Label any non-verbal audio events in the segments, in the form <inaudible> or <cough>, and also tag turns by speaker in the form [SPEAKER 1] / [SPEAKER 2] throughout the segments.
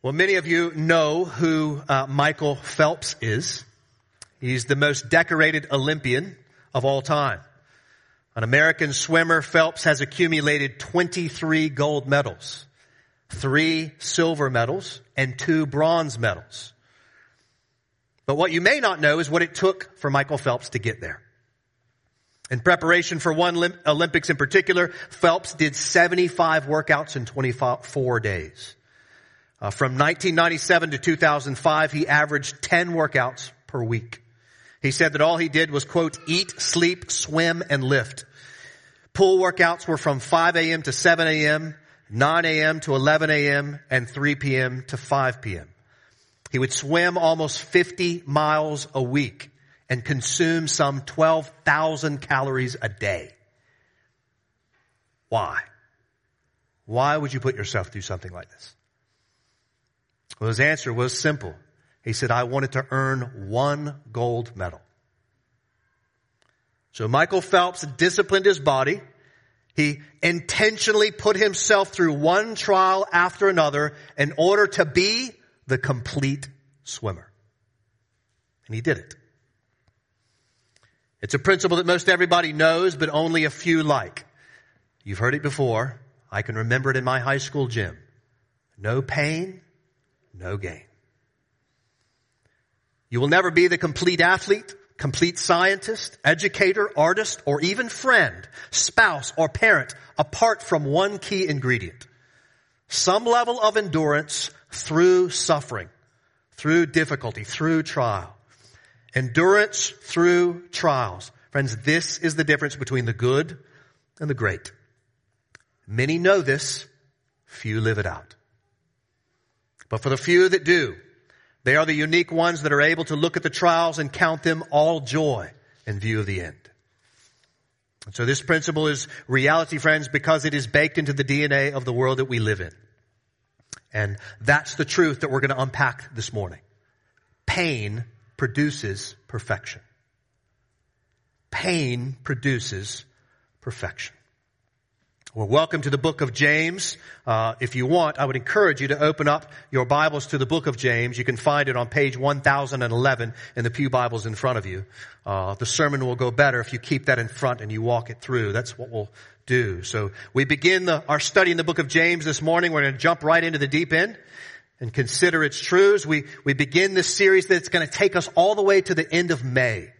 [SPEAKER 1] Well, many of you know who uh, Michael Phelps is. He's the most decorated Olympian of all time. An American swimmer, Phelps has accumulated 23 gold medals, three silver medals, and two bronze medals. But what you may not know is what it took for Michael Phelps to get there. In preparation for one Olympics in particular, Phelps did 75 workouts in 24 days. Uh, from 1997 to 2005, he averaged 10 workouts per week. He said that all he did was quote, eat, sleep, swim, and lift. Pool workouts were from 5 a.m. to 7 a.m., 9 a.m. to 11 a.m., and 3 p.m. to 5 p.m. He would swim almost 50 miles a week and consume some 12,000 calories a day. Why? Why would you put yourself through something like this? Well, his answer was simple. He said, I wanted to earn one gold medal. So Michael Phelps disciplined his body. He intentionally put himself through one trial after another in order to be the complete swimmer. And he did it. It's a principle that most everybody knows, but only a few like. You've heard it before. I can remember it in my high school gym. No pain, no gain. You will never be the complete athlete, complete scientist, educator, artist, or even friend, spouse, or parent apart from one key ingredient. Some level of endurance through suffering, through difficulty, through trial. Endurance through trials. Friends, this is the difference between the good and the great. Many know this, few live it out. But for the few that do, they are the unique ones that are able to look at the trials and count them all joy in view of the end. And so this principle is reality, friends, because it is baked into the DNA of the world that we live in. And that's the truth that we're going to unpack this morning. Pain produces perfection. Pain produces perfection. Well, welcome to the book of James. Uh, if you want, I would encourage you to open up your Bibles to the book of James. You can find it on page 1011 in the Pew Bibles in front of you. Uh, the sermon will go better if you keep that in front and you walk it through. That's what we'll do. So we begin the, our study in the book of James this morning. We're going to jump right into the deep end and consider its truths. We, we begin this series that's going to take us all the way to the end of May.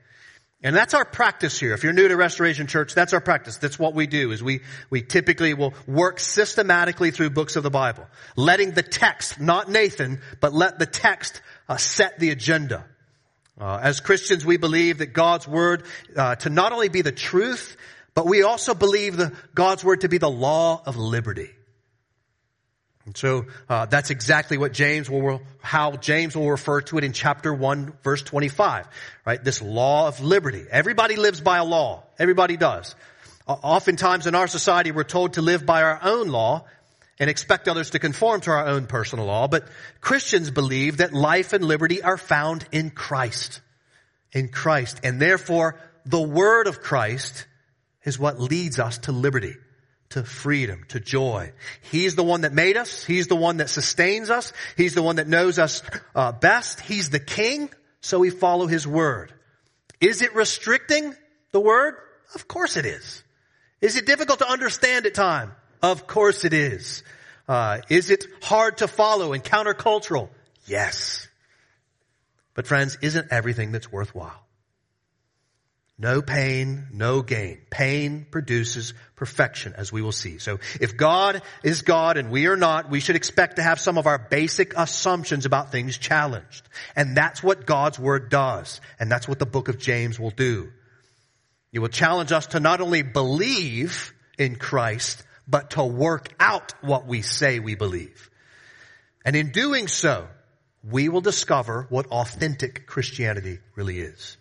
[SPEAKER 1] And that's our practice here. If you're new to Restoration Church, that's our practice. That's what we do is we, we typically will work systematically through books of the Bible, letting the text, not Nathan, but let the text uh, set the agenda. Uh, as Christians, we believe that God's word uh, to not only be the truth, but we also believe the God's word to be the law of liberty. And so uh, that's exactly what James will, how James will refer to it in chapter one, verse twenty-five. Right, this law of liberty. Everybody lives by a law. Everybody does. Oftentimes in our society, we're told to live by our own law and expect others to conform to our own personal law. But Christians believe that life and liberty are found in Christ. In Christ. And therefore, the word of Christ is what leads us to liberty to freedom, to joy. He's the one that made us. He's the one that sustains us. He's the one that knows us uh, best. He's the king, so we follow his word. Is it restricting the word? Of course it is. Is it difficult to understand at time? Of course it is. Uh, is it hard to follow and countercultural? Yes. But friends, isn't everything that's worthwhile? No pain, no gain. Pain produces perfection, as we will see. So if God is God and we are not, we should expect to have some of our basic assumptions about things challenged. And that's what God's Word does. And that's what the book of James will do. It will challenge us to not only believe in Christ, but to work out what we say we believe. And in doing so, we will discover what authentic Christianity really is.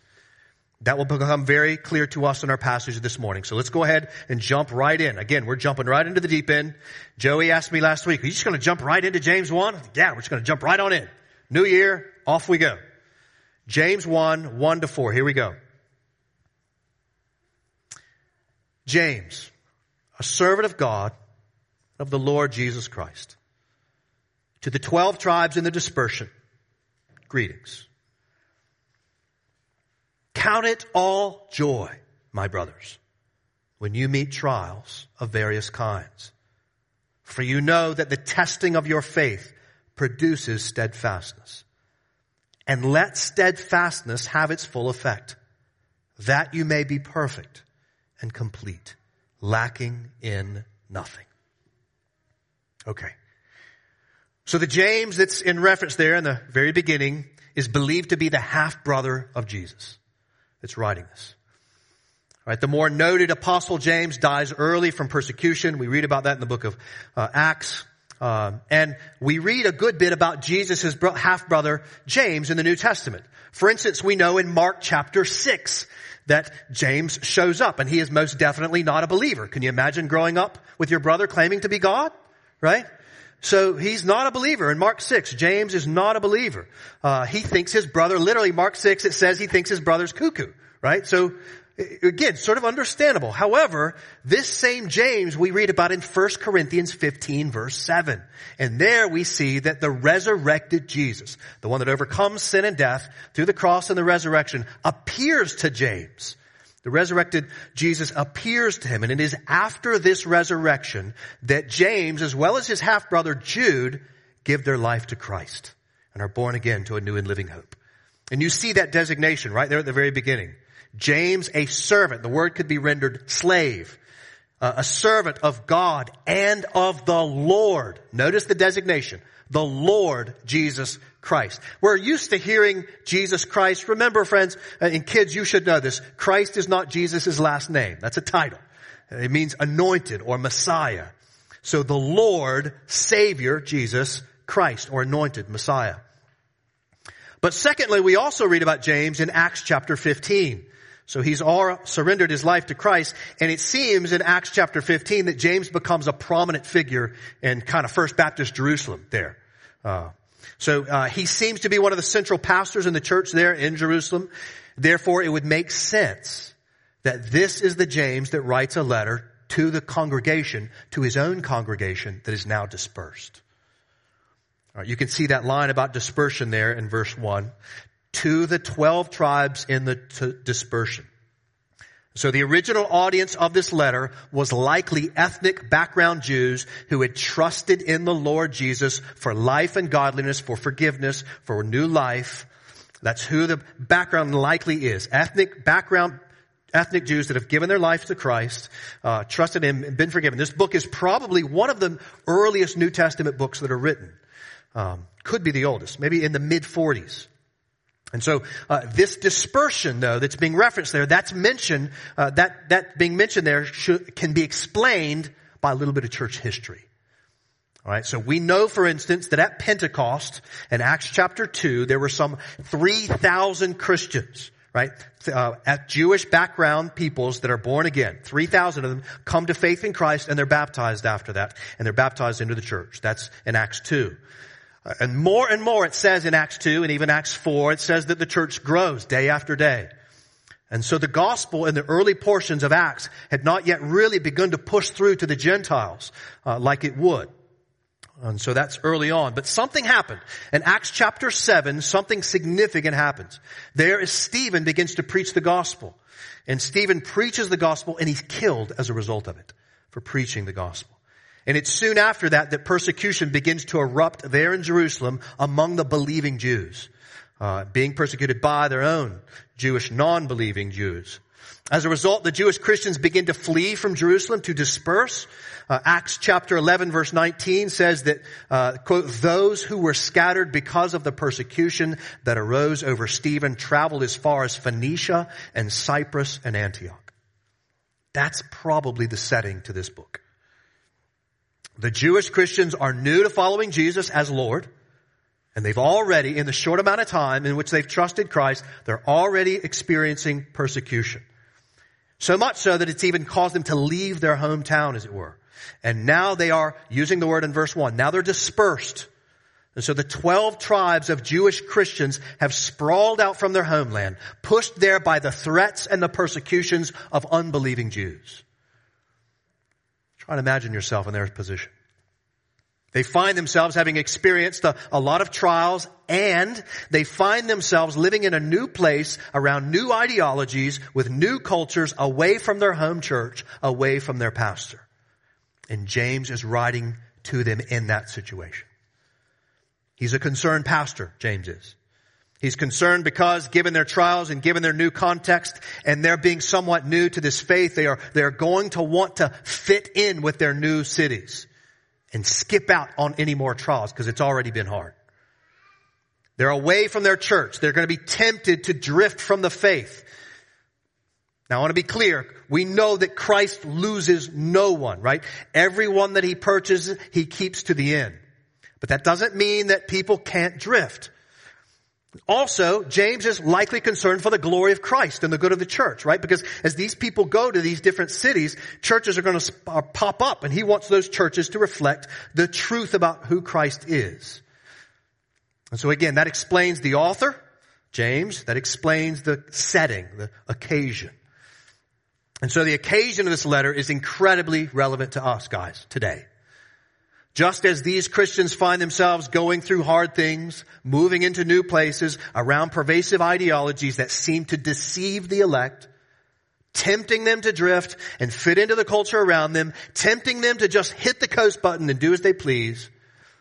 [SPEAKER 1] That will become very clear to us in our passage this morning. So let's go ahead and jump right in. Again, we're jumping right into the deep end. Joey asked me last week, are you just going to jump right into James 1? Yeah, we're just going to jump right on in. New year, off we go. James 1, 1 to 4. Here we go. James, a servant of God, of the Lord Jesus Christ, To the 12 tribes in the dispersion, greetings. Count it all joy, my brothers, when you meet trials of various kinds. For you know that the testing of your faith produces steadfastness. And let steadfastness have its full effect, that you may be perfect and complete, lacking in nothing. Okay. So the James that's in reference there in the very beginning is believed to be the half brother of Jesus that's writing this. Right, the more noted apostle James dies early from persecution. We read about that in the book of uh, Acts. Um, and we read a good bit about Jesus' bro- half brother James in the New Testament. For instance, we know in Mark chapter 6 that James shows up and he is most definitely not a believer. Can you imagine growing up with your brother claiming to be God? Right? So he's not a believer. In Mark 6, James is not a believer. Uh, he thinks his brother, literally Mark 6, it says he thinks his brother's cuckoo. Right? So again, sort of understandable. However, this same James we read about in 1 Corinthians 15 verse 7. And there we see that the resurrected Jesus, the one that overcomes sin and death through the cross and the resurrection, appears to James. The resurrected Jesus appears to him, and it is after this resurrection that James, as well as his half-brother Jude, give their life to Christ and are born again to a new and living hope. And you see that designation right there at the very beginning. James, a servant. The word could be rendered slave. Uh, a servant of God and of the Lord. Notice the designation. The Lord Jesus Christ. We're used to hearing Jesus Christ. Remember friends, uh, and kids, you should know this. Christ is not Jesus' last name. That's a title. It means anointed or Messiah. So the Lord, Savior, Jesus Christ, or anointed Messiah. But secondly, we also read about James in Acts chapter 15. So he's all surrendered his life to Christ. And it seems in Acts chapter 15 that James becomes a prominent figure in kind of First Baptist Jerusalem there. Uh, so uh, he seems to be one of the central pastors in the church there in Jerusalem. Therefore, it would make sense that this is the James that writes a letter to the congregation, to his own congregation that is now dispersed. you can see that line about dispersion there in verse 1 to the 12 tribes in the t- dispersion. So the original audience of this letter was likely ethnic background Jews who had trusted in the Lord Jesus for life and godliness, for forgiveness, for new life. That's who the background likely is. Ethnic background, ethnic Jews that have given their life to Christ, uh, trusted Him, and been forgiven. This book is probably one of the earliest New Testament books that are written. Um, could be the oldest, maybe in the mid 40s. And so uh, this dispersion, though, that's being referenced there, that's mentioned, uh, that that being mentioned there should, can be explained by a little bit of church history. All right, so we know, for instance, that at Pentecost in Acts chapter two, there were some three thousand Christians, right, uh, at Jewish background peoples that are born again. Three thousand of them come to faith in Christ, and they're baptized after that, and they're baptized into the church. That's in Acts two. And more and more it says in Acts 2 and even Acts 4, it says that the church grows day after day. And so the gospel in the early portions of Acts had not yet really begun to push through to the Gentiles uh, like it would. And so that's early on. But something happened. In Acts chapter 7, something significant happens. There is Stephen begins to preach the gospel. And Stephen preaches the gospel and he's killed as a result of it for preaching the gospel. And it's soon after that that persecution begins to erupt there in Jerusalem among the believing Jews, uh, being persecuted by their own Jewish non-believing Jews. As a result, the Jewish Christians begin to flee from Jerusalem to disperse. Uh, Acts chapter 11 verse 19 says that, uh, quote, those who were scattered because of the persecution that arose over Stephen traveled as far as Phoenicia and Cyprus and Antioch. That's probably the setting to this book. The Jewish Christians are new to following Jesus as Lord. And they've already, in the short amount of time in which they've trusted Christ, they're already experiencing persecution. So much so that it's even caused them to leave their hometown, as it were. And now they are, using the word in verse 1, now they're dispersed. And so the 12 tribes of Jewish Christians have sprawled out from their homeland, pushed there by the threats and the persecutions of unbelieving Jews. Try to imagine yourself in their position. They find themselves having experienced a, a, lot of trials and they find themselves living in a new place around new ideologies with new cultures away from their home church, away from their pastor. And James is writing to them in that situation. He's a concerned pastor, James is. He's concerned because given their trials and given their new context and they're being somewhat new to this faith, they are, they're going to want to fit in with their new cities and skip out on any more trials because it's already been hard. They're away from their church. They're going to be tempted to drift from the faith. Now I want to be clear. We know that Christ loses no one, right? Everyone that he purchases, he keeps to the end. But that doesn't mean that people can't drift. Also, James is likely concerned for the glory of Christ and the good of the church, right? Because as these people go to these different cities, churches are going to uh, pop up and he wants those churches to reflect the truth about who Christ is. And so again, that explains the author, James, that explains the setting, the occasion. And so the occasion of this letter is incredibly relevant to us guys today. Just as these Christians find themselves going through hard things, moving into new places around pervasive ideologies that seem to deceive the elect, tempting them to drift and fit into the culture around them, tempting them to just hit the coast button and do as they please.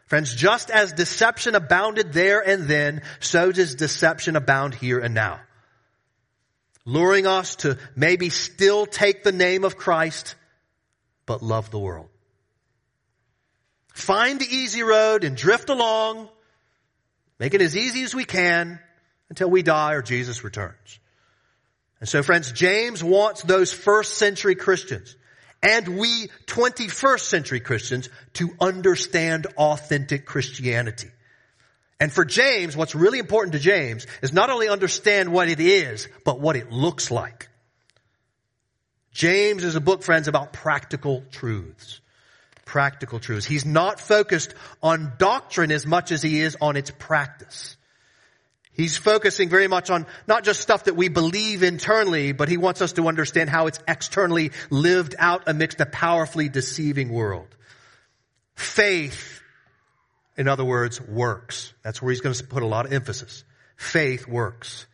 [SPEAKER 1] Friends, just as deception abounded there and then, so does deception abound here and now. Luring us to maybe still take the name of Christ, but love the world find the easy road and drift along, make it as easy as we can until we die or Jesus returns. And so friends, James wants those first century Christians and we 21st century Christians to understand authentic Christianity. And for James, what's really important to James is not only understand what it is, but what it looks like. James is a book, friends, about practical truths practical truths. He's not focused on doctrine as much as he is on its practice. He's focusing very much on not just stuff that we believe internally, but he wants us to understand how it's externally lived out amidst a powerfully deceiving world. Faith, in other words, works. That's where he's going to put a lot of emphasis. Faith works.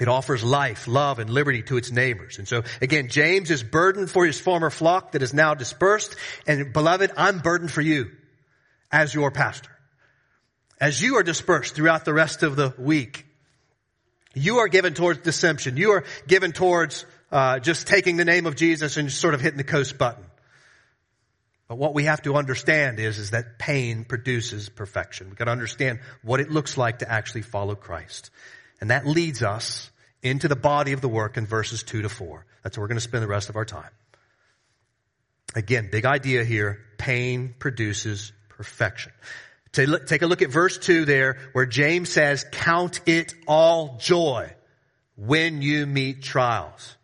[SPEAKER 1] It offers life, love, and liberty to its neighbors. And so again, James is burdened for his former flock that is now dispersed. And beloved, I'm burdened for you as your pastor. As you are dispersed throughout the rest of the week, you are given towards deception. You are given towards uh, just taking the name of Jesus and sort of hitting the coast button. But what we have to understand is, is that pain produces perfection. We've got to understand what it looks like to actually follow Christ. And that leads us into the body of the work in verses 2 to 4. That's where we're going to spend the rest of our time. Again, big idea here. Pain produces perfection. Take a look at verse 2 there where James says, count it all joy when you meet trials.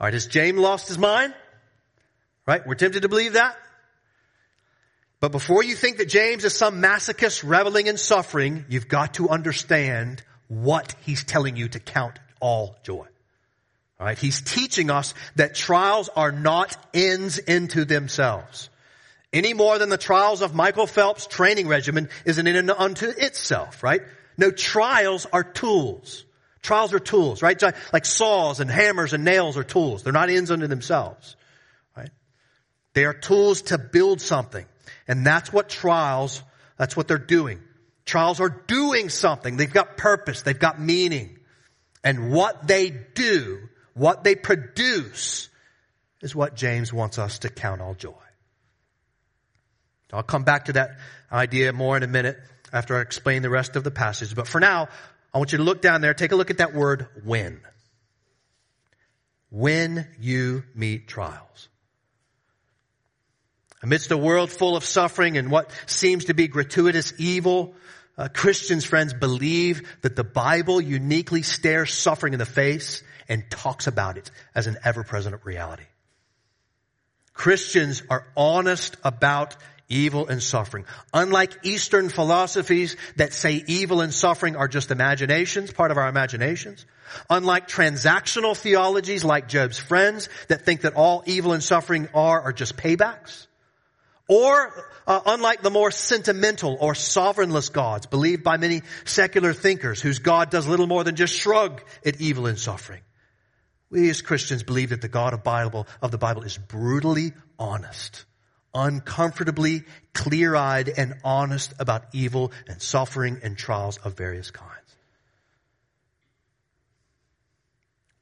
[SPEAKER 1] Alright, has James lost his mind? Right? We're tempted to believe that. But before you think that James is some masochist reveling in suffering, you've got to understand what he's telling you to count all joy. All right, he's teaching us that trials are not ends into themselves. Any more than the trials of Michael Phelps' training regimen is an end unto itself, right? No, trials are tools. Trials are tools, right? Like saws and hammers and nails are tools. They're not ends unto themselves, right? They are tools to build something. And that's what trials, that's what they're doing. Trials are doing something. They've got purpose. They've got meaning. And what they do, what they produce, is what James wants us to count all joy. I'll come back to that idea more in a minute after I explain the rest of the passage. But for now, I want you to look down there, take a look at that word when. When you meet trials. Amidst a world full of suffering and what seems to be gratuitous evil, uh, Christians, friends, believe that the Bible uniquely stares suffering in the face and talks about it as an ever-present reality. Christians are honest about evil and suffering. Unlike Eastern philosophies that say evil and suffering are just imaginations, part of our imaginations. Unlike transactional theologies like Job's friends that think that all evil and suffering are are just paybacks Or, uh, unlike the more sentimental or sovereignless gods believed by many secular thinkers whose God does little more than just shrug at evil and suffering. We as Christians believe that the God of Bible, of the Bible is brutally honest, uncomfortably clear-eyed and honest about evil and suffering and trials of various kinds.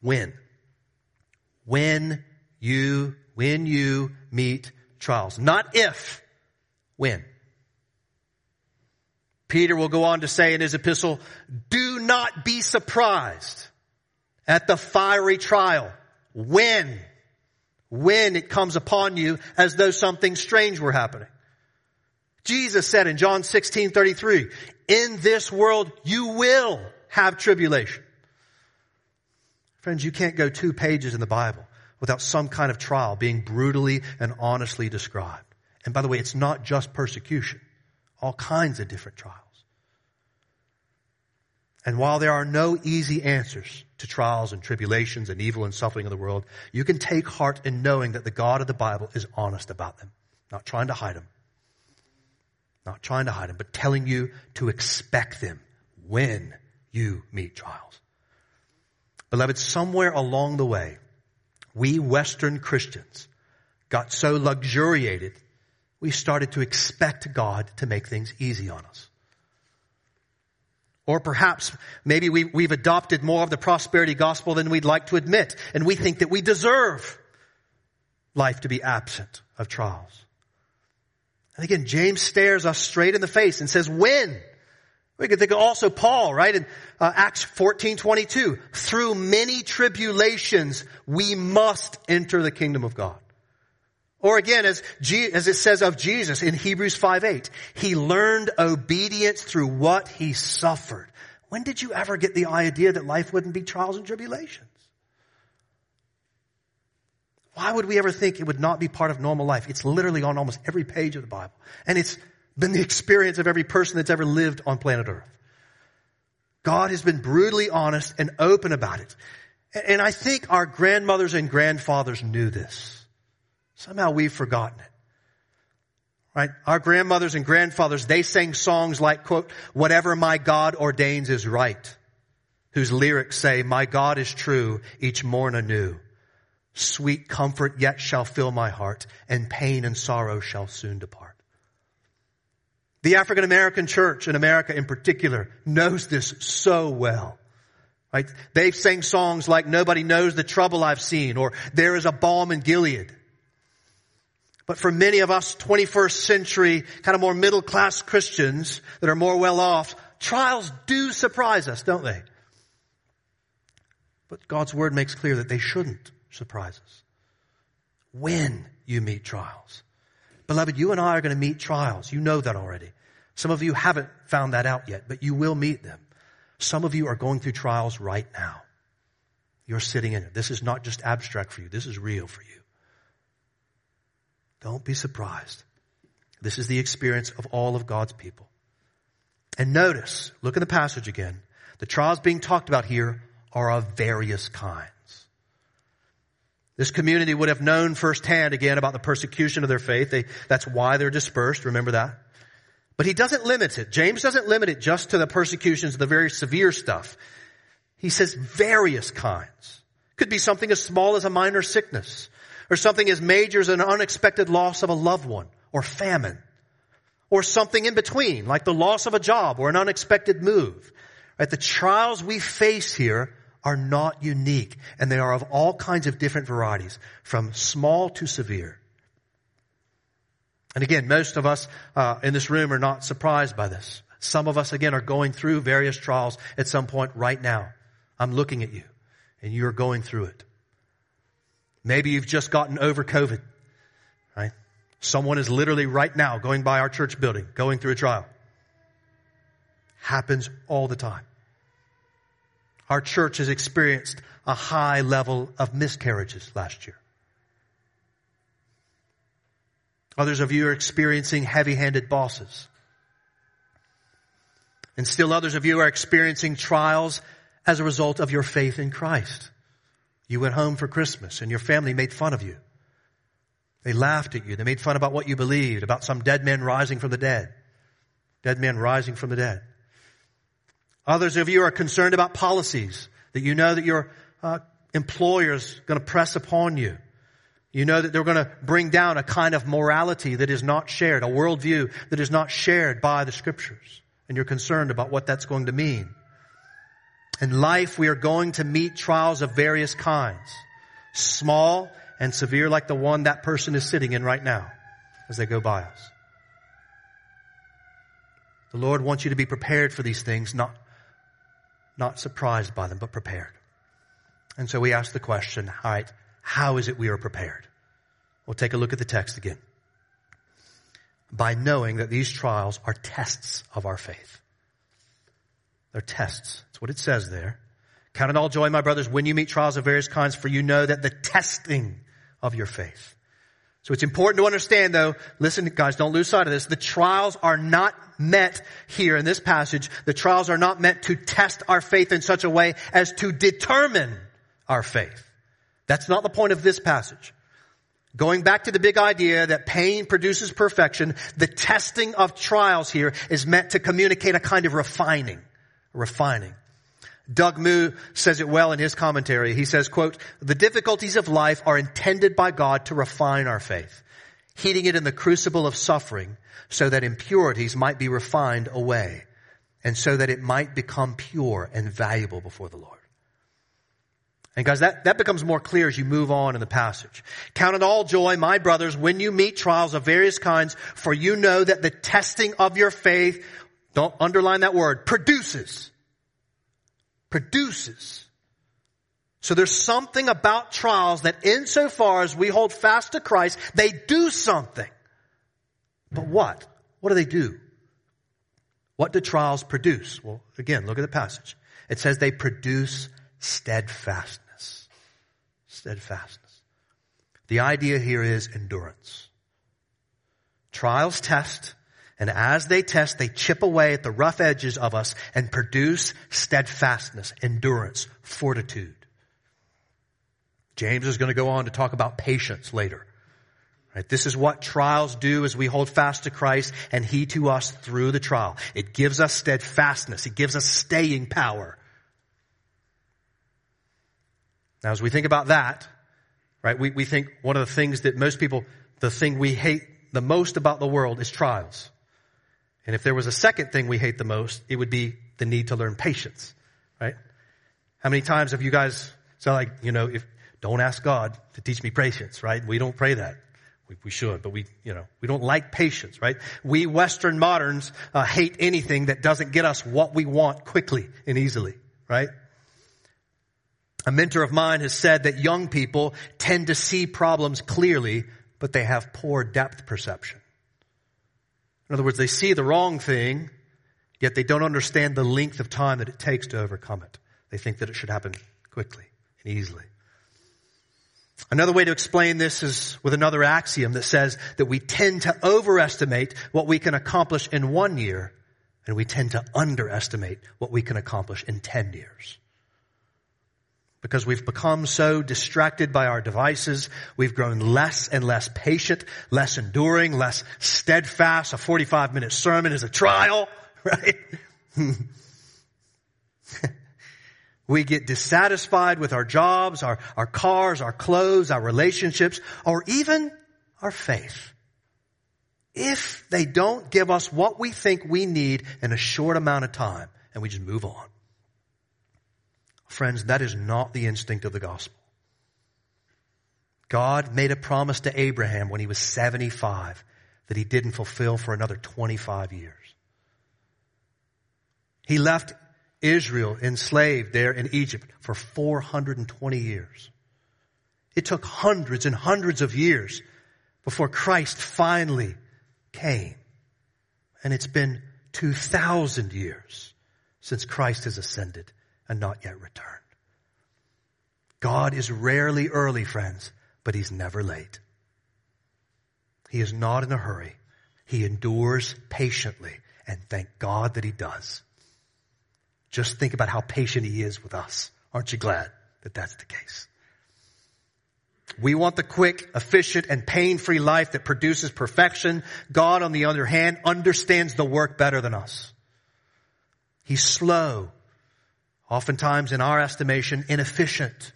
[SPEAKER 1] When? When you, when you meet trials. Not if, when. Peter will go on to say in his epistle, do not be surprised at the fiery trial. When? When it comes upon you as though something strange were happening. Jesus said in John 16, 33, in this world you will have tribulation. Friends, you can't go two pages in the Bible without some kind of trial being brutally and honestly described. And by the way, it's not just persecution. All kinds of different trials. And while there are no easy answers to trials and tribulations and evil and suffering of the world, you can take heart in knowing that the God of the Bible is honest about them, not trying to hide them, not trying to hide them, but telling you to expect them when you meet trials. Beloved, somewhere along the way, we Western Christians got so luxuriated, we started to expect God to make things easy on us. Or perhaps maybe we, we've adopted more of the prosperity gospel than we'd like to admit, and we think that we deserve life to be absent of trials. And again, James stares us straight in the face and says, when? We could think of also Paul, right? In uh, Acts 14, 22. Through many tribulations, we must enter the kingdom of God. Or again, as, G, as it says of Jesus in Hebrews 5, 8, he learned obedience through what he suffered. When did you ever get the idea that life wouldn't be trials and tribulations? Why would we ever think it would not be part of normal life? It's literally on almost every page of the Bible. And it's been the experience of every person that's ever lived on planet Earth. God has been brutally honest and open about it. And I think our grandmothers and grandfathers knew this. Somehow we've forgotten it. Right? Our grandmothers and grandfathers, they sang songs like, quote, whatever my God ordains is right. Whose lyrics say, my God is true, each morn anew. Sweet comfort yet shall fill my heart, and pain and sorrow shall soon depart. The African American church in America in particular knows this so well. Right? They've sang songs like Nobody Knows the Trouble I've Seen or There is a Balm in Gilead. But for many of us 21st century, kind of more middle class Christians that are more well off, trials do surprise us, don't they? But God's word makes clear that they shouldn't surprise us. When you meet trials. Beloved, you and I are going to meet trials. You know that already. Some of you haven't found that out yet, but you will meet them. Some of you are going through trials right now. You're sitting in it. This is not just abstract for you. This is real for you. Don't be surprised. This is the experience of all of God's people. And notice, look in the passage again. The trials being talked about here are of various kinds. This community would have known firsthand again about the persecution of their faith. They, that's why they're dispersed. Remember that? But he doesn't limit it. James doesn't limit it just to the persecutions, the very severe stuff. He says various kinds. Could be something as small as a minor sickness, or something as major as an unexpected loss of a loved one, or famine, or something in between, like the loss of a job or an unexpected move. Right? The trials we face here are not unique, and they are of all kinds of different varieties, from small to severe. And again, most of us uh, in this room are not surprised by this. Some of us, again, are going through various trials at some point right now. I'm looking at you, and you're going through it. Maybe you've just gotten over COVID, right? Someone is literally right now going by our church building, going through a trial. Happens all the time. Our church has experienced a high level of miscarriages last year. Others of you are experiencing heavy-handed bosses. And still others of you are experiencing trials as a result of your faith in Christ. You went home for Christmas and your family made fun of you. They laughed at you. They made fun about what you believed, about some dead man rising from the dead. Dead man rising from the dead. Others of you are concerned about policies that you know that your uh, employer is going to press upon you. You know that they're going to bring down a kind of morality that is not shared, a worldview that is not shared by the scriptures. And you're concerned about what that's going to mean. In life, we are going to meet trials of various kinds. Small and severe like the one that person is sitting in right now as they go by us. The Lord wants you to be prepared for these things, not, not surprised by them, but prepared. And so we ask the question, all right, how is it we are prepared? We'll take a look at the text again. By knowing that these trials are tests of our faith. They're tests. That's what it says there. Count it all joy, my brothers, when you meet trials of various kinds, for you know that the testing of your faith. So it's important to understand though, listen guys, don't lose sight of this. The trials are not meant here in this passage. The trials are not meant to test our faith in such a way as to determine our faith. That's not the point of this passage. Going back to the big idea that pain produces perfection, the testing of trials here is meant to communicate a kind of refining. Refining. Doug Moo says it well in his commentary. He says, quote, the difficulties of life are intended by God to refine our faith, heating it in the crucible of suffering so that impurities might be refined away and so that it might become pure and valuable before the Lord. And guys, that, that becomes more clear as you move on in the passage. Count it all joy, my brothers, when you meet trials of various kinds, for you know that the testing of your faith, don't underline that word, produces produces. So there's something about trials that insofar as we hold fast to Christ, they do something. But what? What do they do? What do trials produce? Well, again, look at the passage. It says they produce steadfastness. Steadfastness. The idea here is endurance. Trials test, and as they test, they chip away at the rough edges of us and produce steadfastness, endurance, fortitude. James is going to go on to talk about patience later. Right? This is what trials do as we hold fast to Christ and He to us through the trial. It gives us steadfastness. It gives us staying power. Now, as we think about that, right, we, we think one of the things that most people, the thing we hate the most about the world is trials. And if there was a second thing we hate the most, it would be the need to learn patience, right? How many times have you guys said like, you know, if, don't ask God to teach me patience, right? We don't pray that. We, we should, but we, you know, we don't like patience, right? We Western moderns uh, hate anything that doesn't get us what we want quickly and easily, right? A mentor of mine has said that young people tend to see problems clearly, but they have poor depth perception. In other words, they see the wrong thing, yet they don't understand the length of time that it takes to overcome it. They think that it should happen quickly and easily. Another way to explain this is with another axiom that says that we tend to overestimate what we can accomplish in one year and we tend to underestimate what we can accomplish in 10 years because we've become so distracted by our devices. We've grown less and less patient, less enduring, less steadfast. A 45 minute sermon is a trial, <laughs> right? <laughs> we get dissatisfied with our jobs, our, our cars, our clothes, our relationships, or even our faith. If they don't give us what we think we need in a short amount of time and we just move on. Friends, that is not the instinct of the gospel. God made a promise to Abraham when he was 75 that he didn't fulfill for another 25 years. He left Israel enslaved there in Egypt for 420 years. It took hundreds and hundreds of years before Christ finally came. And it's been 2,000 years since Christ has ascended and not yet returned. God is rarely early, friends, but he's never late. He is not in a hurry. He endures patiently, and thank God that he does. Just think about how patient he is with us. Aren't you glad that that's the case? We want the quick, efficient, and pain-free life that produces perfection. God, on the other hand, understands the work better than us. He's slow, oftentimes in our estimation, inefficient.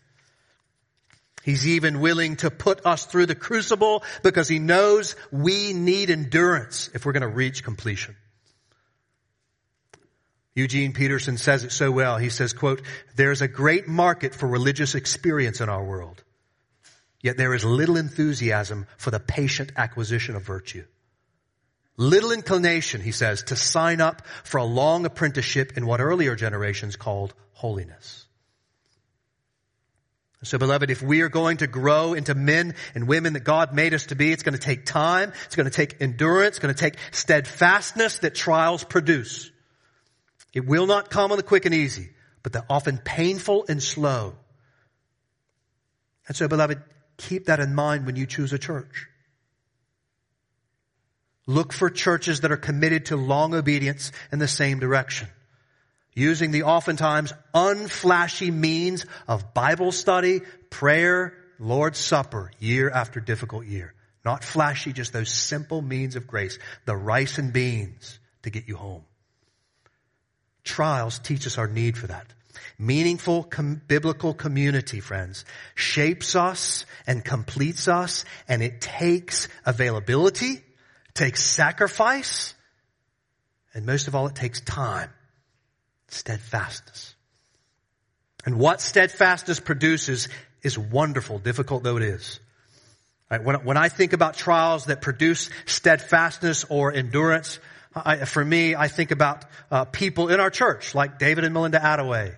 [SPEAKER 1] He's even willing to put us through the crucible because he knows we need endurance if we're going to reach completion. Eugene Peterson says it so well. He says, quote, there's a great market for religious experience in our world. Yet there is little enthusiasm for the patient acquisition of virtue. Little inclination, he says, to sign up for a long apprenticeship in what earlier generations called holiness. So beloved, if we are going to grow into men and women that God made us to be, it's going to take time. It's going to take endurance. It's going to take steadfastness that trials produce. It will not come on the quick and easy, but they're often painful and slow. And so beloved, Keep that in mind when you choose a church. Look for churches that are committed to long obedience in the same direction. Using the oftentimes unflashy means of Bible study, prayer, Lord's Supper, year after difficult year. Not flashy, just those simple means of grace. The rice and beans to get you home. Trials teach us our need for that. Meaningful com- biblical community, friends, shapes us and completes us and it takes availability, takes sacrifice, and most of all, it takes time, steadfastness. And what steadfastness produces is wonderful, difficult though it is. Right, when, when I think about trials that produce steadfastness or endurance, I, for me, I think about uh, people in our church, like David and Melinda Attaway,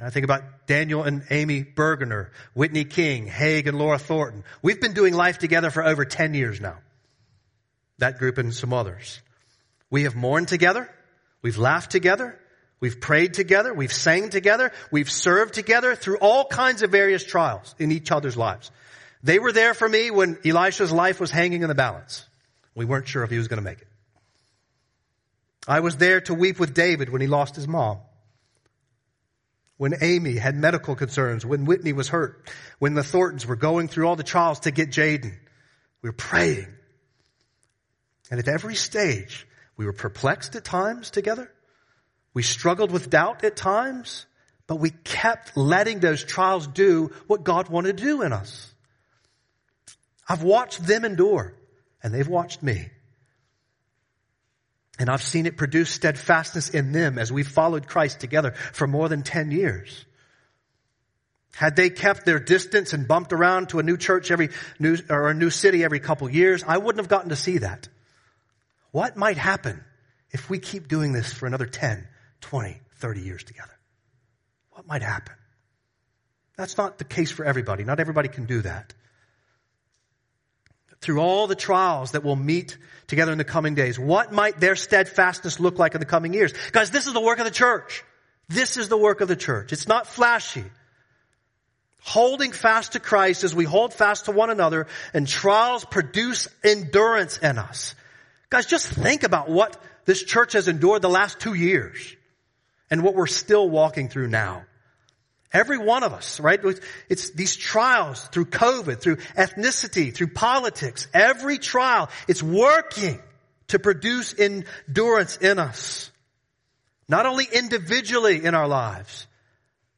[SPEAKER 1] I think about Daniel and Amy Bergener, Whitney King, Haig and Laura Thornton. We've been doing life together for over 10 years now. That group and some others. We have mourned together. We've laughed together. We've prayed together. We've sang together. We've served together through all kinds of various trials in each other's lives. They were there for me when Elisha's life was hanging in the balance. We weren't sure if he was going to make it. I was there to weep with David when he lost his mom when Amy had medical concerns, when Whitney was hurt, when the Thorntons were going through all the trials to get Jaden. We were praying. And at every stage, we were perplexed at times together. We struggled with doubt at times, but we kept letting those trials do what God wanted to do in us. I've watched them endure, and they've watched me. And I've seen it produce steadfastness in them as we followed Christ together for more than 10 years. Had they kept their distance and bumped around to a new church every new, or a new city every couple years, I wouldn't have gotten to see that. What might happen if we keep doing this for another 10, 20, 30 years together? What might happen? That's not the case for everybody. Not everybody can do that through all the trials that we'll meet together in the coming days. What might their steadfastness look like in the coming years? Guys, this is the work of the church. This is the work of the church. It's not flashy. Holding fast to Christ as we hold fast to one another and trials produce endurance in us. Guys, just think about what this church has endured the last two years and what we're still walking through now. Every one of us, right? It's these trials through COVID, through ethnicity, through politics. Every trial, it's working to produce endurance in us. Not only individually in our lives,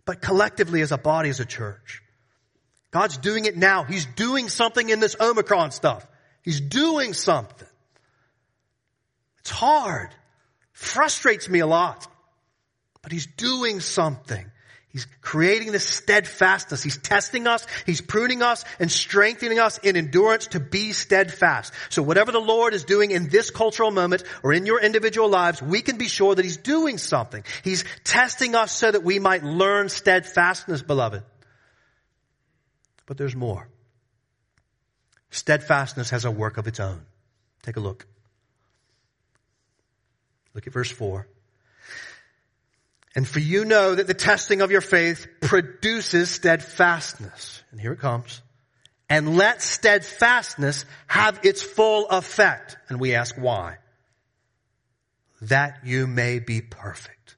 [SPEAKER 1] but collectively as a body, as a church. God's doing it now. He's doing something in this Omicron stuff. He's doing something. It's hard. Frustrates me a lot. But He's doing something. He's creating this steadfastness. He's testing us. He's pruning us and strengthening us in endurance to be steadfast. So whatever the Lord is doing in this cultural moment or in your individual lives, we can be sure that He's doing something. He's testing us so that we might learn steadfastness, beloved. But there's more. Steadfastness has a work of its own. Take a look. Look at verse 4. And for you know that the testing of your faith produces steadfastness. And here it comes. And let steadfastness have its full effect. And we ask why? That you may be perfect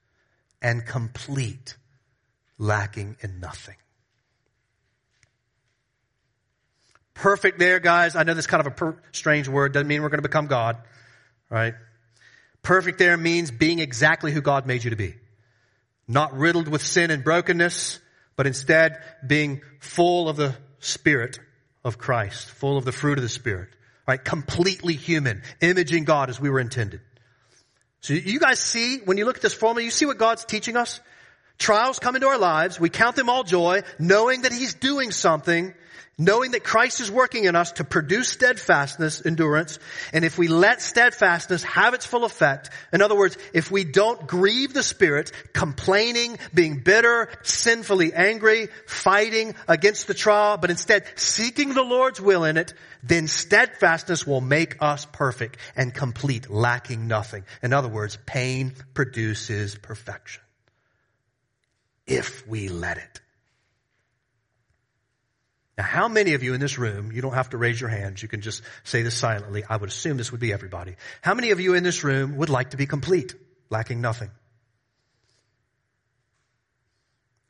[SPEAKER 1] and complete, lacking in nothing. Perfect there, guys. I know this kind of a per- strange word. Doesn't mean we're going to become God, right? Perfect there means being exactly who God made you to be. Not riddled with sin and brokenness, but instead being full of the Spirit of Christ, full of the fruit of the Spirit, right? Completely human, imaging God as we were intended. So you guys see, when you look at this formula, you see what God's teaching us? Trials come into our lives. We count them all joy, knowing that He's doing something knowing that Christ is working in us to produce steadfastness, endurance, and if we let steadfastness have its full effect, in other words, if we don't grieve the Spirit, complaining, being bitter, sinfully angry, fighting against the trial, but instead seeking the Lord's will in it, then steadfastness will make us perfect and complete, lacking nothing. In other words, pain produces perfection. If we let it. Now, how many of you in this room, you don't have to raise your hands, you can just say this silently. I would assume this would be everybody. How many of you in this room would like to be complete, lacking nothing?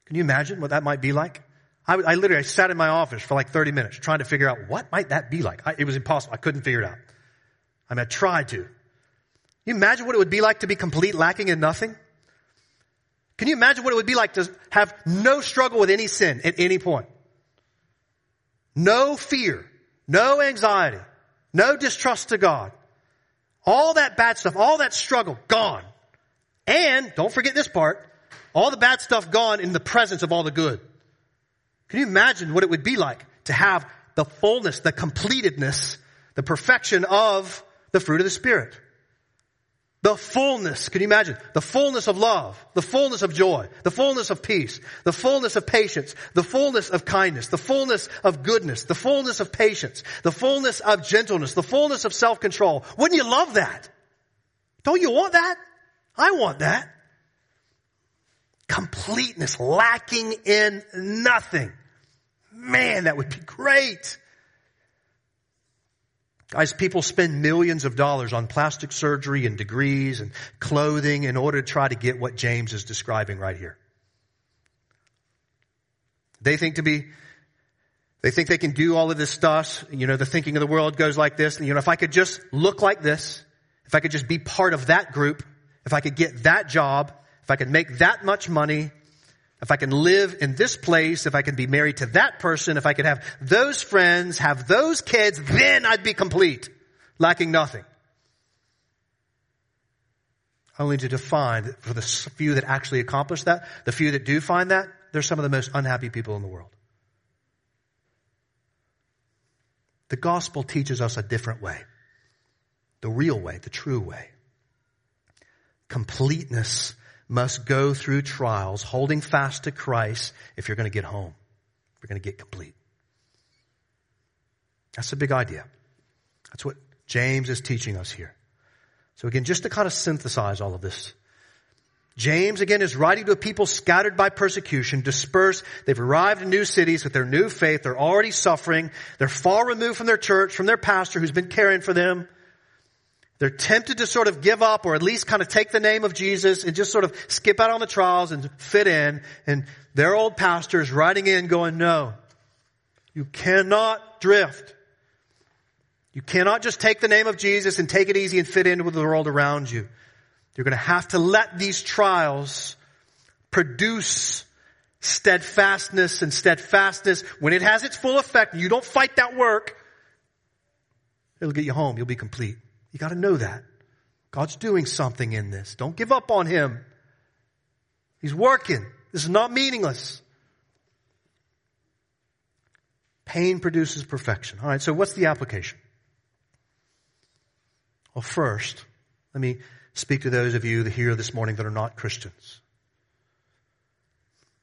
[SPEAKER 1] Can you imagine what that might be like? I, I literally I sat in my office for like 30 minutes trying to figure out what might that be like. I, it was impossible. I couldn't figure it out. I mean, I tried to. Can you imagine what it would be like to be complete, lacking in nothing? Can you imagine what it would be like to have no struggle with any sin at any point? No fear, no anxiety, no distrust to God. All that bad stuff, all that struggle, gone. And, don't forget this part, all the bad stuff gone in the presence of all the good. Can you imagine what it would be like to have the fullness, the completedness, the perfection of the fruit of the Spirit? The fullness, can you imagine? The fullness of love, the fullness of joy, the fullness of peace, the fullness of patience, the fullness of kindness, the fullness of goodness, the fullness of patience, the fullness of gentleness, the fullness of self-control. Wouldn't you love that? Don't you want that? I want that. Completeness, lacking in nothing. Man, that would be great. Guys, people spend millions of dollars on plastic surgery and degrees and clothing in order to try to get what James is describing right here. They think to be, they think they can do all of this stuff. You know, the thinking of the world goes like this. You know, if I could just look like this, if I could just be part of that group, if I could get that job, if I could make that much money, if I can live in this place, if I can be married to that person, if I could have those friends, have those kids, then I'd be complete, lacking nothing. Only to define for the few that actually accomplish that, the few that do find that, they're some of the most unhappy people in the world. The gospel teaches us a different way. The real way, the true way. Completeness must go through trials, holding fast to Christ if you're going to get home, if you're going to get complete. That's a big idea. That's what James is teaching us here. So again, just to kind of synthesize all of this. James again is writing to a people scattered by persecution, dispersed. They've arrived in new cities with their new faith. They're already suffering. They're far removed from their church, from their pastor who's been caring for them. They're tempted to sort of give up or at least kind of take the name of Jesus and just sort of skip out on the trials and fit in. And their old pastor is writing in going, no, you cannot drift. You cannot just take the name of Jesus and take it easy and fit in with the world around you. You're going to have to let these trials produce steadfastness and steadfastness. When it has its full effect, you don't fight that work, it'll get you home. You'll be complete. You got to know that. God's doing something in this. Don't give up on Him. He's working. This is not meaningless. Pain produces perfection. All right, so what's the application? Well, first, let me speak to those of you here this morning that are not Christians.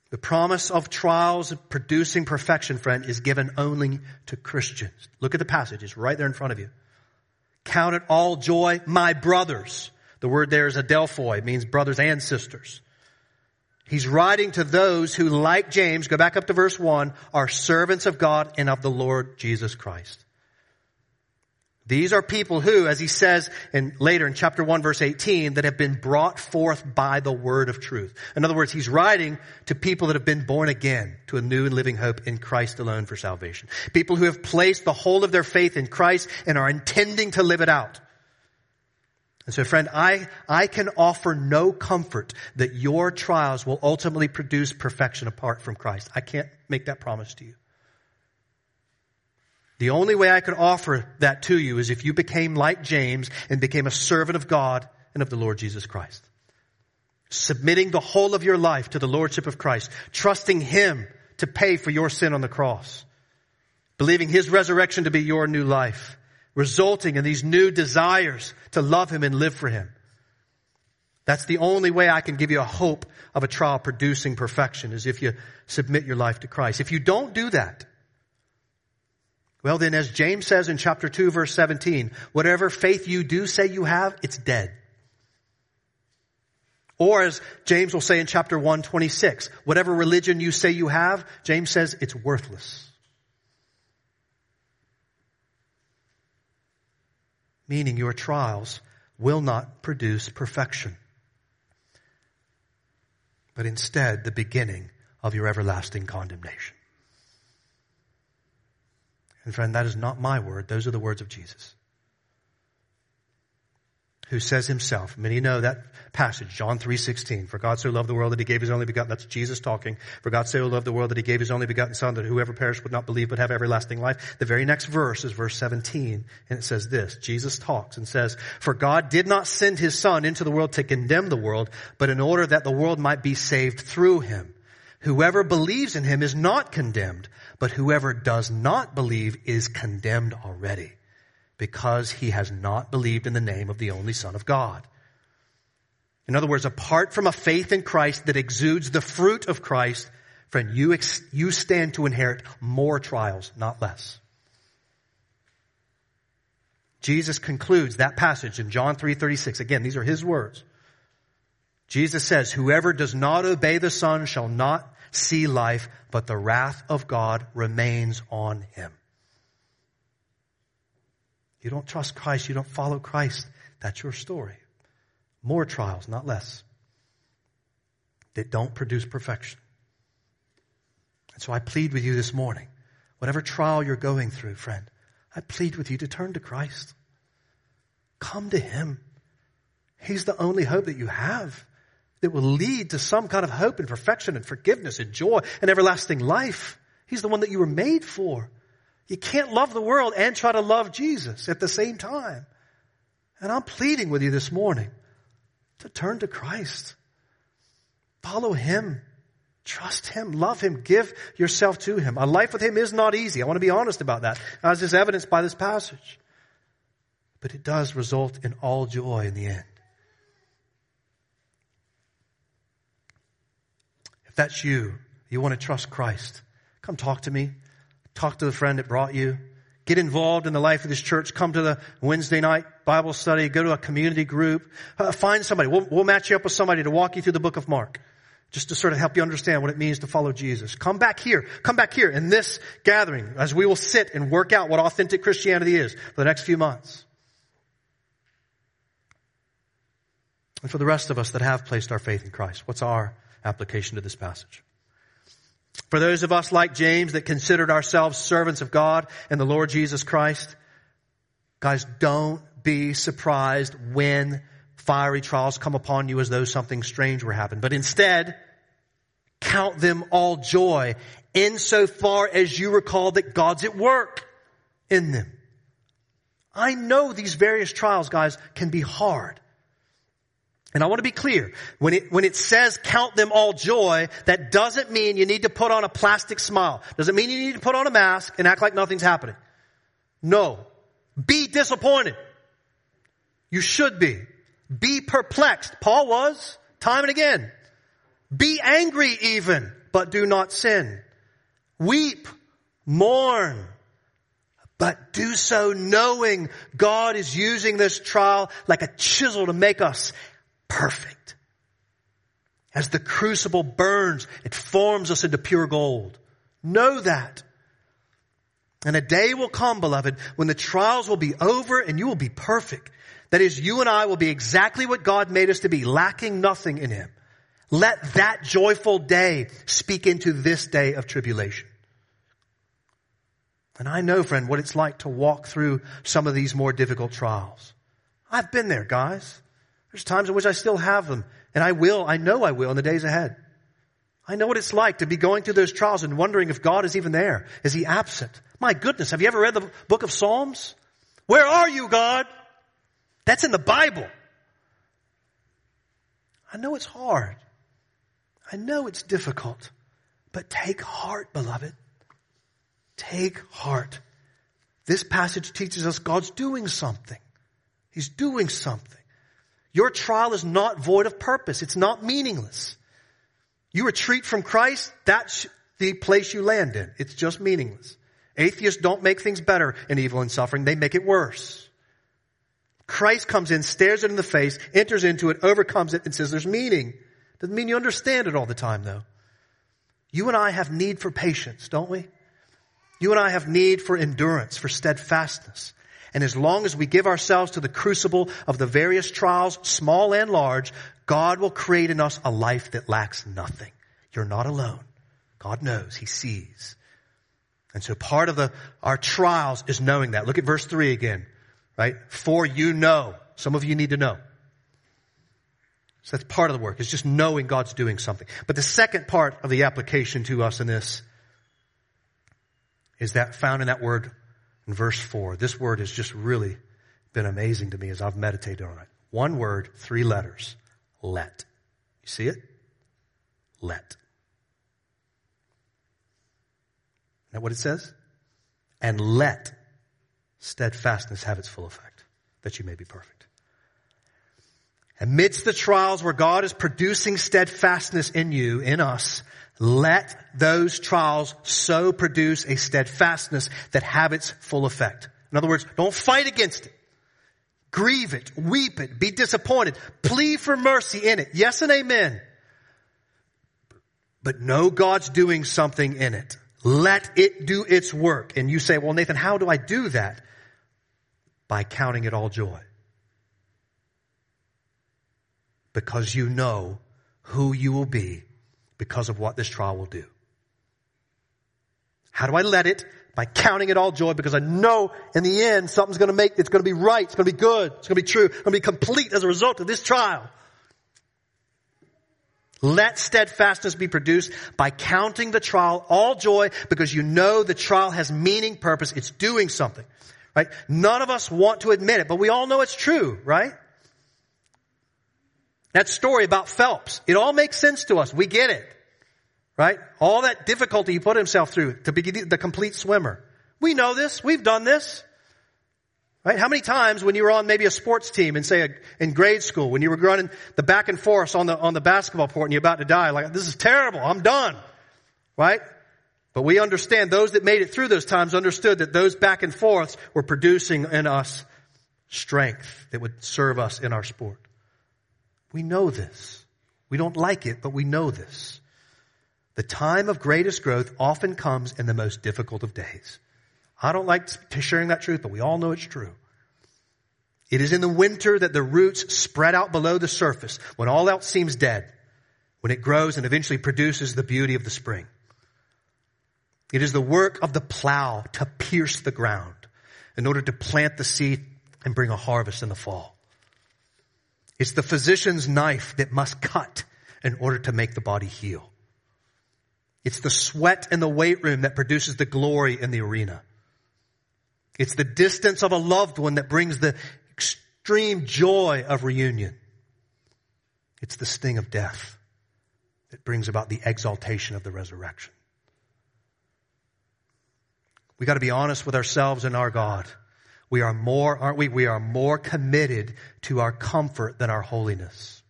[SPEAKER 1] The promise of trials producing perfection, friend, is given only to Christians. Look at the passage. It's right there in front of you. Count it all joy, my brothers. The word there is adelphoi, it means brothers and sisters. He's writing to those who, like James, go back up to verse 1, are servants of God and of the Lord Jesus Christ. These are people who, as he says in, later in chapter 1 verse 18, that have been brought forth by the word of truth. In other words, he's writing to people that have been born again to a new and living hope in Christ alone for salvation. People who have placed the whole of their faith in Christ and are intending to live it out. And so friend, I, I can offer no comfort that your trials will ultimately produce perfection apart from Christ. I can't make that promise to you. The only way I could offer that to you is if you became like James and became a servant of God and of the Lord Jesus Christ. Submitting the whole of your life to the Lordship of Christ, trusting Him to pay for your sin on the cross, believing His resurrection to be your new life, resulting in these new desires to love Him and live for Him. That's the only way I can give you a hope of a trial producing perfection is if you submit your life to Christ. If you don't do that, well then, as James says in chapter 2 verse 17, whatever faith you do say you have, it's dead. Or as James will say in chapter 1, 26, whatever religion you say you have, James says it's worthless. Meaning your trials will not produce perfection, but instead the beginning of your everlasting condemnation. And friend, that is not my word. Those are the words of Jesus. Who says himself, many know that passage, John 3.16, for God so loved the world that he gave his only begotten, that's Jesus talking, for God so loved the world that he gave his only begotten son that whoever perished would not believe but have everlasting life. The very next verse is verse 17, and it says this, Jesus talks and says, for God did not send his son into the world to condemn the world, but in order that the world might be saved through him. Whoever believes in him is not condemned, but whoever does not believe is condemned already because he has not believed in the name of the only Son of God. In other words, apart from a faith in Christ that exudes the fruit of Christ, friend, you, ex- you stand to inherit more trials, not less. Jesus concludes that passage in John 3:36. Again, these are his words. Jesus says, whoever does not obey the Son shall not see life, but the wrath of God remains on him. You don't trust Christ, you don't follow Christ. That's your story. More trials, not less, that don't produce perfection. And so I plead with you this morning, whatever trial you're going through, friend, I plead with you to turn to Christ. Come to Him. He's the only hope that you have that will lead to some kind of hope and perfection and forgiveness and joy and everlasting life. He's the one that you were made for. You can't love the world and try to love Jesus at the same time. And I'm pleading with you this morning to turn to Christ. Follow Him. Trust Him. Love Him. Give yourself to Him. A life with Him is not easy. I want to be honest about that, as is evidenced by this passage. But it does result in all joy in the end. That's you, you want to trust Christ, come talk to me. Talk to the friend that brought you. Get involved in the life of this church. Come to the Wednesday night Bible study. Go to a community group. Uh, find somebody. We'll, we'll match you up with somebody to walk you through the book of Mark. Just to sort of help you understand what it means to follow Jesus. Come back here. Come back here in this gathering as we will sit and work out what authentic Christianity is for the next few months. And for the rest of us that have placed our faith in Christ, what's our application to this passage? For those of us like James that considered ourselves servants of God and the Lord Jesus Christ, guys, don't be surprised when fiery trials come upon you as though something strange were happening. But instead, count them all joy insofar as you recall that God's at work in them. I know these various trials, guys, can be hard. And I want to be clear. When it, when it says count them all joy, that doesn't mean you need to put on a plastic smile. Doesn't mean you need to put on a mask and act like nothing's happening. No. Be disappointed. You should be. Be perplexed. Paul was, time and again. Be angry even, but do not sin. Weep, mourn, but do so knowing God is using this trial like a chisel to make us perfect. As the crucible burns, it forms us into pure gold. Know that. And a day will come, beloved, when the trials will be over and you will be perfect. That is, you and I will be exactly what God made us to be, lacking nothing in Him. Let that joyful day speak into this day of tribulation. And I know, friend, what it's like to walk through some of these more difficult trials. I've been there, guys. There's times in which I still have them, and I will, I know I will in the days ahead. I know what it's like to be going through those trials and wondering if God is even there. Is He absent? My goodness, have you ever read the book of Psalms? Where are you, God? That's in the Bible. I know it's hard. I know it's difficult. But take heart, beloved. Take heart. This passage teaches us God's doing something. He's doing something. Your trial is not void of purpose. It's not meaningless. You retreat from Christ, that's the place you land in. It's just meaningless. Atheists don't make things better in evil and suffering, they make it worse. Christ comes in, stares it in the face, enters into it, overcomes it, and says there's meaning. Doesn't mean you understand it all the time though. You and I have need for patience, don't we? You and I have need for endurance, for steadfastness. And as long as we give ourselves to the crucible of the various trials, small and large, God will create in us a life that lacks nothing. You're not alone. God knows. He sees. And so part of the, our trials is knowing that. Look at verse three again, right? For you know. Some of you need to know. So that's part of the work. It's just knowing God's doing something. But the second part of the application to us in this is that found in that word in verse four. This word has just really been amazing to me as I've meditated on it. One word, three letters. Let. You see it? Let. Isn't that what it says? And let steadfastness have its full effect, that you may be perfect. Amidst the trials where God is producing steadfastness in you, in us, let those trials so produce a steadfastness that have its full effect. In other words, don't fight against it. Grieve it, weep it, be disappointed, plead for mercy in it. Yes and amen. But know God's doing something in it. Let it do its work. And you say, well, Nathan, how do I do that? By counting it all joy. Because you know who you will be because of what this trial will do. How do I let it? By counting it all joy because I know in the end something's gonna make, it's gonna be right, it's gonna be good, it's gonna be true, it's gonna be complete as a result of this trial. Let steadfastness be produced by counting the trial all joy because you know the trial has meaning, purpose, it's doing something. Right? None of us want to admit it, but we all know it's true, right? That story about Phelps, it all makes sense to us. We get it. Right? All that difficulty he put himself through to be the complete swimmer. We know this. We've done this. Right? How many times when you were on maybe a sports team and say a, in grade school, when you were running the back and forth on the, on the basketball court and you're about to die, like, this is terrible. I'm done. Right? But we understand those that made it through those times understood that those back and forths were producing in us strength that would serve us in our sport. We know this. We don't like it, but we know this. The time of greatest growth often comes in the most difficult of days. I don't like sharing that truth, but we all know it's true. It is in the winter that the roots spread out below the surface when all else seems dead, when it grows and eventually produces the beauty of the spring. It is the work of the plow to pierce the ground in order to plant the seed and bring a harvest in the fall. It's the physician's knife that must cut in order to make the body heal. It's the sweat in the weight room that produces the glory in the arena. It's the distance of a loved one that brings the extreme joy of reunion. It's the sting of death that brings about the exaltation of the resurrection. We got to be honest with ourselves and our God. We are more, aren't we? We are more committed to our comfort than our holiness.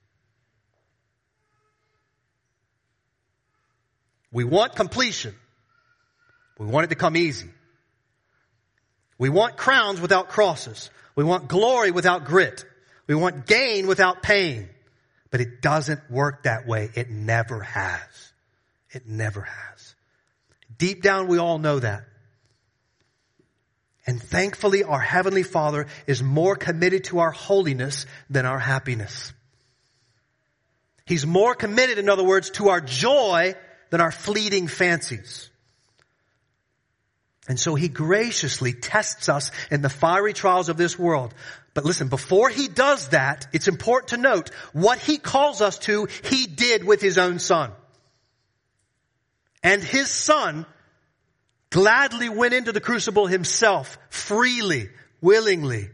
[SPEAKER 1] We want completion. We want it to come easy. We want crowns without crosses. We want glory without grit. We want gain without pain. But it doesn't work that way. It never has. It never has. Deep down, we all know that. And thankfully, our Heavenly Father is more committed to our holiness than our happiness. He's more committed, in other words, to our joy than our fleeting fancies. And so he graciously tests us in the fiery trials of this world. But listen, before he does that, it's important to note what he calls us to, he did with his own son. And his son gladly went into the crucible himself, freely, willingly,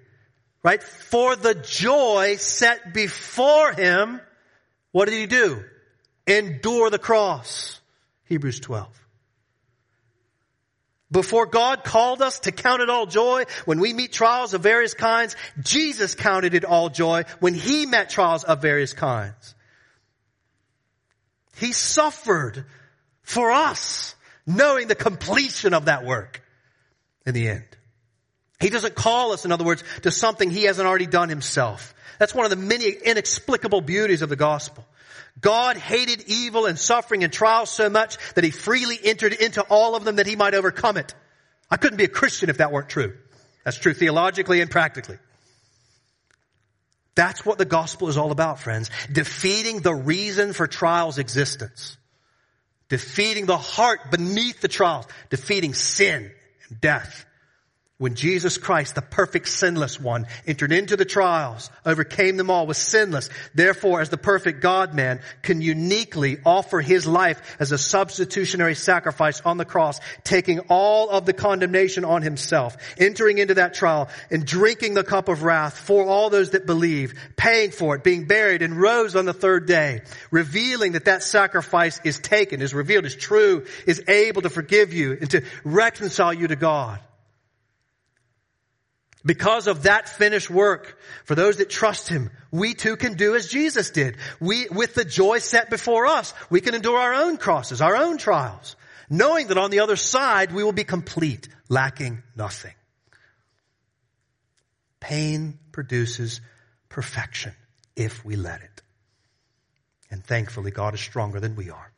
[SPEAKER 1] right? For the joy set before him, what did he do? Endure the cross. Hebrews 12. Before God called us to count it all joy when we meet trials of various kinds, Jesus counted it all joy when he met trials of various kinds. He suffered for us knowing the completion of that work in the end. He doesn't call us, in other words, to something he hasn't already done himself. That's one of the many inexplicable beauties of the gospel. God hated evil and suffering and trials so much that he freely entered into all of them that he might overcome it. I couldn't be a Christian if that weren't true. That's true theologically and practically. That's what the gospel is all about, friends. Defeating the reason for trials' existence defeating the heart beneath the trials, defeating sin and death. When Jesus Christ, the perfect sinless one, entered into the trials, overcame them all, was sinless, therefore as the perfect God-man can uniquely offer his life as a substitutionary sacrifice on the cross, taking all of the condemnation on himself, entering into that trial and drinking the cup of wrath for all those that believe, paying for it, being buried and rose on the third day, revealing that that sacrifice is taken, is revealed, is true, is able to forgive you and to reconcile you to God. Because of that finished work, for those that trust Him, we too can do as Jesus did. We, with the joy set before us, we can endure our own crosses, our own trials, knowing that on the other side we will be complete, lacking nothing. Pain produces perfection if we let it. And thankfully God is stronger than we are.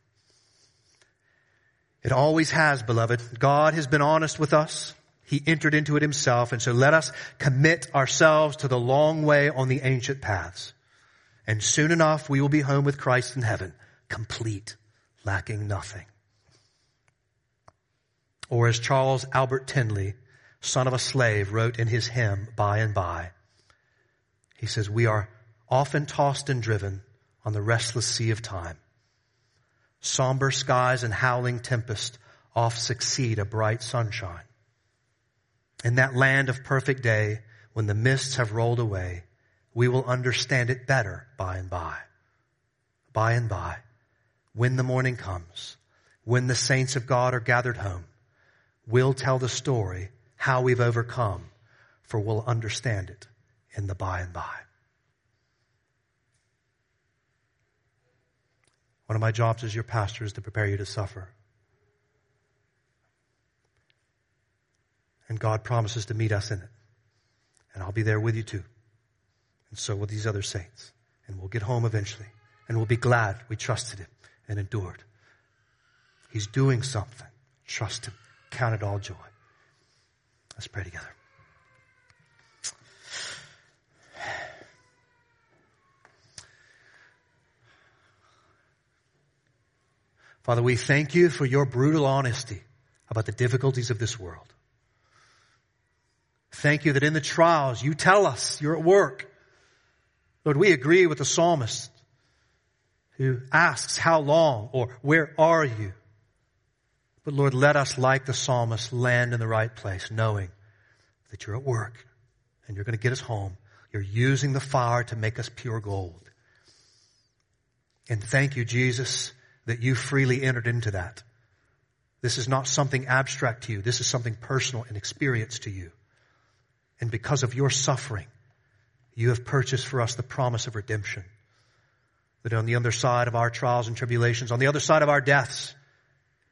[SPEAKER 1] It always has, beloved. God has been honest with us. He entered into it himself. And so let us commit ourselves to the long way on the ancient paths. And soon enough, we will be home with Christ in heaven, complete, lacking nothing. Or as Charles Albert Tindley, son of a slave, wrote in his hymn, By and By, he says, We are often tossed and driven on the restless sea of time. Somber skies and howling tempest oft succeed a bright sunshine. In that land of perfect day, when the mists have rolled away, we will understand it better by and by. By and by, when the morning comes, when the saints of God are gathered home, we'll tell the story how we've overcome, for we'll understand it in the by and by. One of my jobs as your pastor is to prepare you to suffer. And God promises to meet us in it. And I'll be there with you too. And so will these other saints. And we'll get home eventually. And we'll be glad we trusted him and endured. He's doing something. Trust him. Count it all joy. Let's pray together. Father, we thank you for your brutal honesty about the difficulties of this world. Thank you that in the trials you tell us you're at work. Lord, we agree with the psalmist who asks, how long or where are you? But Lord, let us, like the psalmist, land in the right place, knowing that you're at work and you're going to get us home. You're using the fire to make us pure gold. And thank you, Jesus, that you freely entered into that. This is not something abstract to you. This is something personal and experience to you. And because of your suffering, you have purchased for us the promise of redemption. That on the other side of our trials and tribulations, on the other side of our deaths,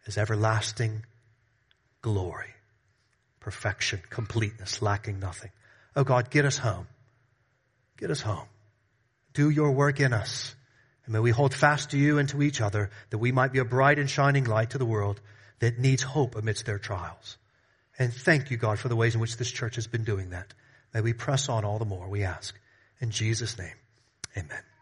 [SPEAKER 1] is everlasting glory, perfection, completeness, lacking nothing. Oh God, get us home. Get us home. Do your work in us. And may we hold fast to you and to each other that we might be a bright and shining light to the world that needs hope amidst their trials. And thank you, God, for the ways in which this church has been doing that. May we press on all the more, we ask. In Jesus' name, amen.